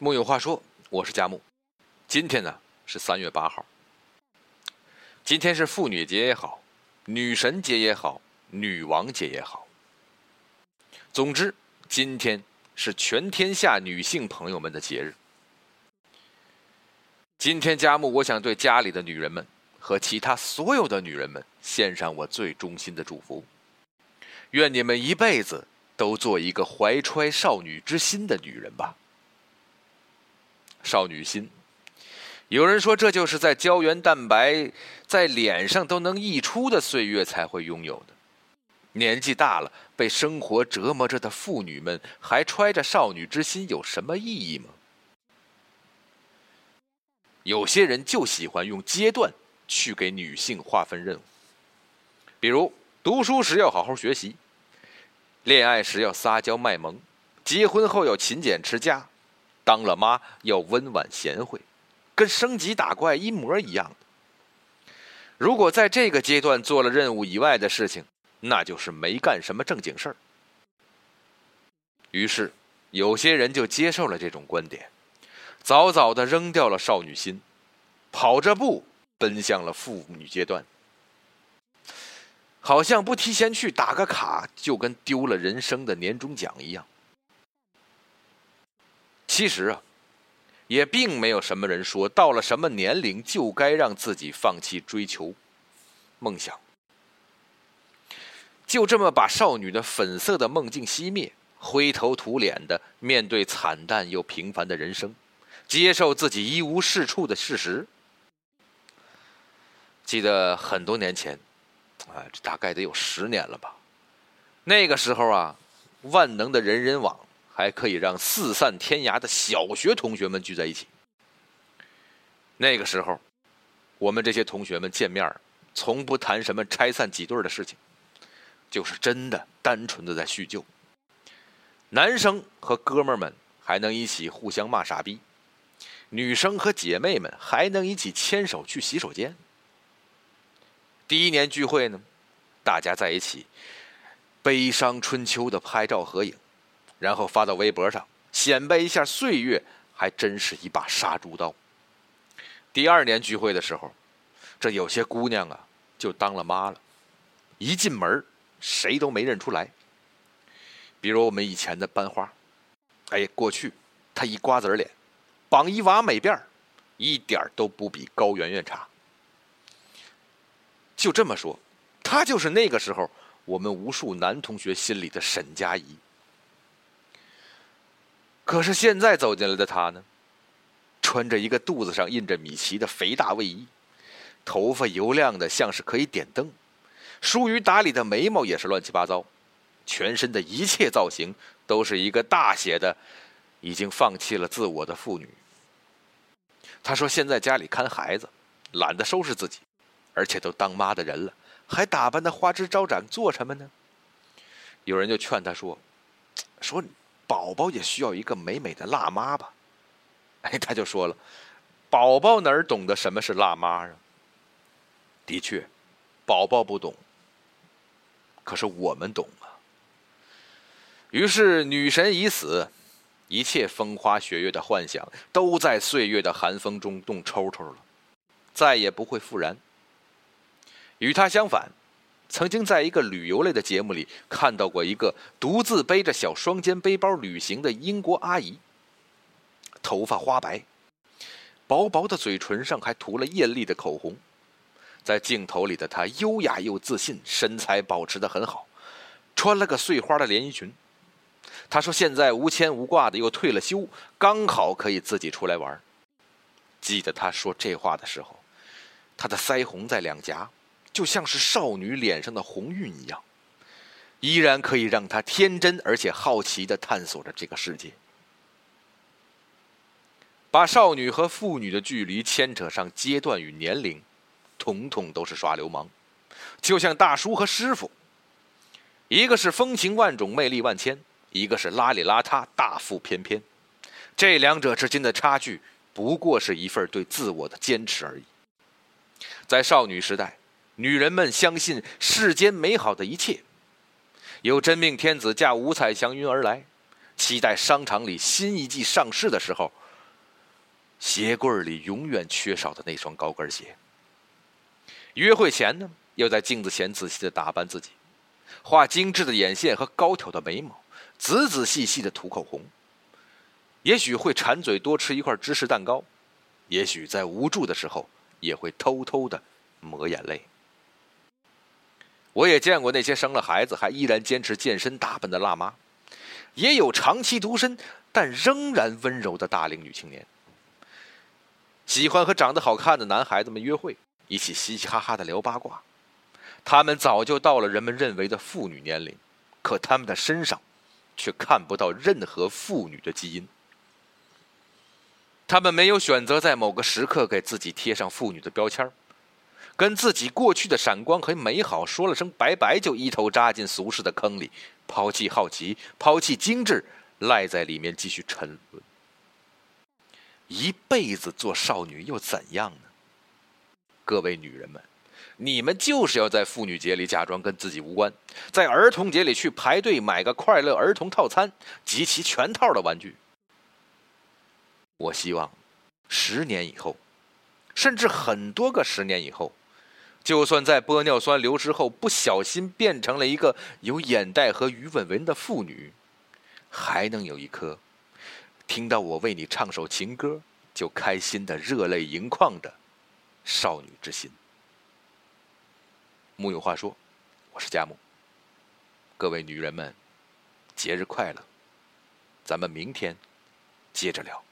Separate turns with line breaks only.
木有话说，我是佳木。今天呢是三月八号，今天是妇女节也好，女神节也好，女王节也好。总之，今天是全天下女性朋友们的节日。今天，佳木我想对家里的女人们和其他所有的女人们献上我最衷心的祝福。愿你们一辈子都做一个怀揣少女之心的女人吧。少女心，有人说这就是在胶原蛋白在脸上都能溢出的岁月才会拥有的。年纪大了，被生活折磨着的妇女们，还揣着少女之心，有什么意义吗？有些人就喜欢用阶段去给女性划分任务，比如读书时要好好学习，恋爱时要撒娇卖萌，结婚后要勤俭持家。当了妈要温婉贤惠，跟升级打怪一模一样如果在这个阶段做了任务以外的事情，那就是没干什么正经事儿。于是，有些人就接受了这种观点，早早的扔掉了少女心，跑着步奔向了妇女阶段，好像不提前去打个卡，就跟丢了人生的年终奖一样。其实啊，也并没有什么人说到了什么年龄就该让自己放弃追求梦想，就这么把少女的粉色的梦境熄灭，灰头土脸的面对惨淡又平凡的人生，接受自己一无是处的事实。记得很多年前，啊，这大概得有十年了吧，那个时候啊，万能的人人网。还可以让四散天涯的小学同学们聚在一起。那个时候，我们这些同学们见面，从不谈什么拆散几对的事情，就是真的单纯的在叙旧。男生和哥们们还能一起互相骂傻逼，女生和姐妹们还能一起牵手去洗手间。第一年聚会呢，大家在一起，悲伤春秋的拍照合影。然后发到微博上，显摆一下岁月还真是一把杀猪刀。第二年聚会的时候，这有些姑娘啊就当了妈了，一进门谁都没认出来。比如我们以前的班花，哎，过去她一瓜子脸，绑一娃美辫一点都不比高圆圆差。就这么说，她就是那个时候我们无数男同学心里的沈佳宜。可是现在走进来的她呢，穿着一个肚子上印着米奇的肥大卫衣，头发油亮的像是可以点灯，疏于打理的眉毛也是乱七八糟，全身的一切造型都是一个大写的已经放弃了自我的妇女。她说：“现在家里看孩子，懒得收拾自己，而且都当妈的人了，还打扮的花枝招展做什么呢？”有人就劝她说：“说。”宝宝也需要一个美美的辣妈吧？哎，他就说了：“宝宝哪儿懂得什么是辣妈啊？”的确，宝宝不懂，可是我们懂啊。于是，女神已死，一切风花雪月的幻想都在岁月的寒风中冻抽抽了，再也不会复燃。与他相反。曾经在一个旅游类的节目里看到过一个独自背着小双肩背包旅行的英国阿姨，头发花白，薄薄的嘴唇上还涂了艳丽的口红，在镜头里的她优雅又自信，身材保持得很好，穿了个碎花的连衣裙。她说：“现在无牵无挂的，又退了休，刚好可以自己出来玩。”记得她说这话的时候，她的腮红在两颊。就像是少女脸上的红晕一样，依然可以让她天真而且好奇的探索着这个世界。把少女和妇女的距离牵扯上阶段与年龄，统统都是耍流氓。就像大叔和师傅，一个是风情万种、魅力万千，一个是邋里邋遢、大腹翩翩。这两者之间的差距，不过是一份对自我的坚持而已。在少女时代。女人们相信世间美好的一切，有真命天子驾五彩祥云而来，期待商场里新一季上市的时候，鞋柜里永远缺少的那双高跟鞋。约会前呢，要在镜子前仔细的打扮自己，画精致的眼线和高挑的眉毛，仔仔细细的涂口红。也许会馋嘴多吃一块芝士蛋糕，也许在无助的时候也会偷偷的抹眼泪。我也见过那些生了孩子还依然坚持健身打扮的辣妈，也有长期独身但仍然温柔的大龄女青年。喜欢和长得好看的男孩子们约会，一起嘻嘻哈哈的聊八卦。他们早就到了人们认为的妇女年龄，可他们的身上却看不到任何妇女的基因。他们没有选择在某个时刻给自己贴上妇女的标签跟自己过去的闪光和美好说了声拜拜，就一头扎进俗世的坑里，抛弃好奇，抛弃精致，赖在里面继续沉沦。一辈子做少女又怎样呢？各位女人们，你们就是要在妇女节里假装跟自己无关，在儿童节里去排队买个快乐儿童套餐，集齐全套的玩具。我希望，十年以后，甚至很多个十年以后。就算在玻尿酸流失后不小心变成了一个有眼袋和鱼尾纹的妇女，还能有一颗听到我为你唱首情歌就开心的热泪盈眶的少女之心。木有话说，我是佳木。各位女人们，节日快乐！咱们明天接着聊。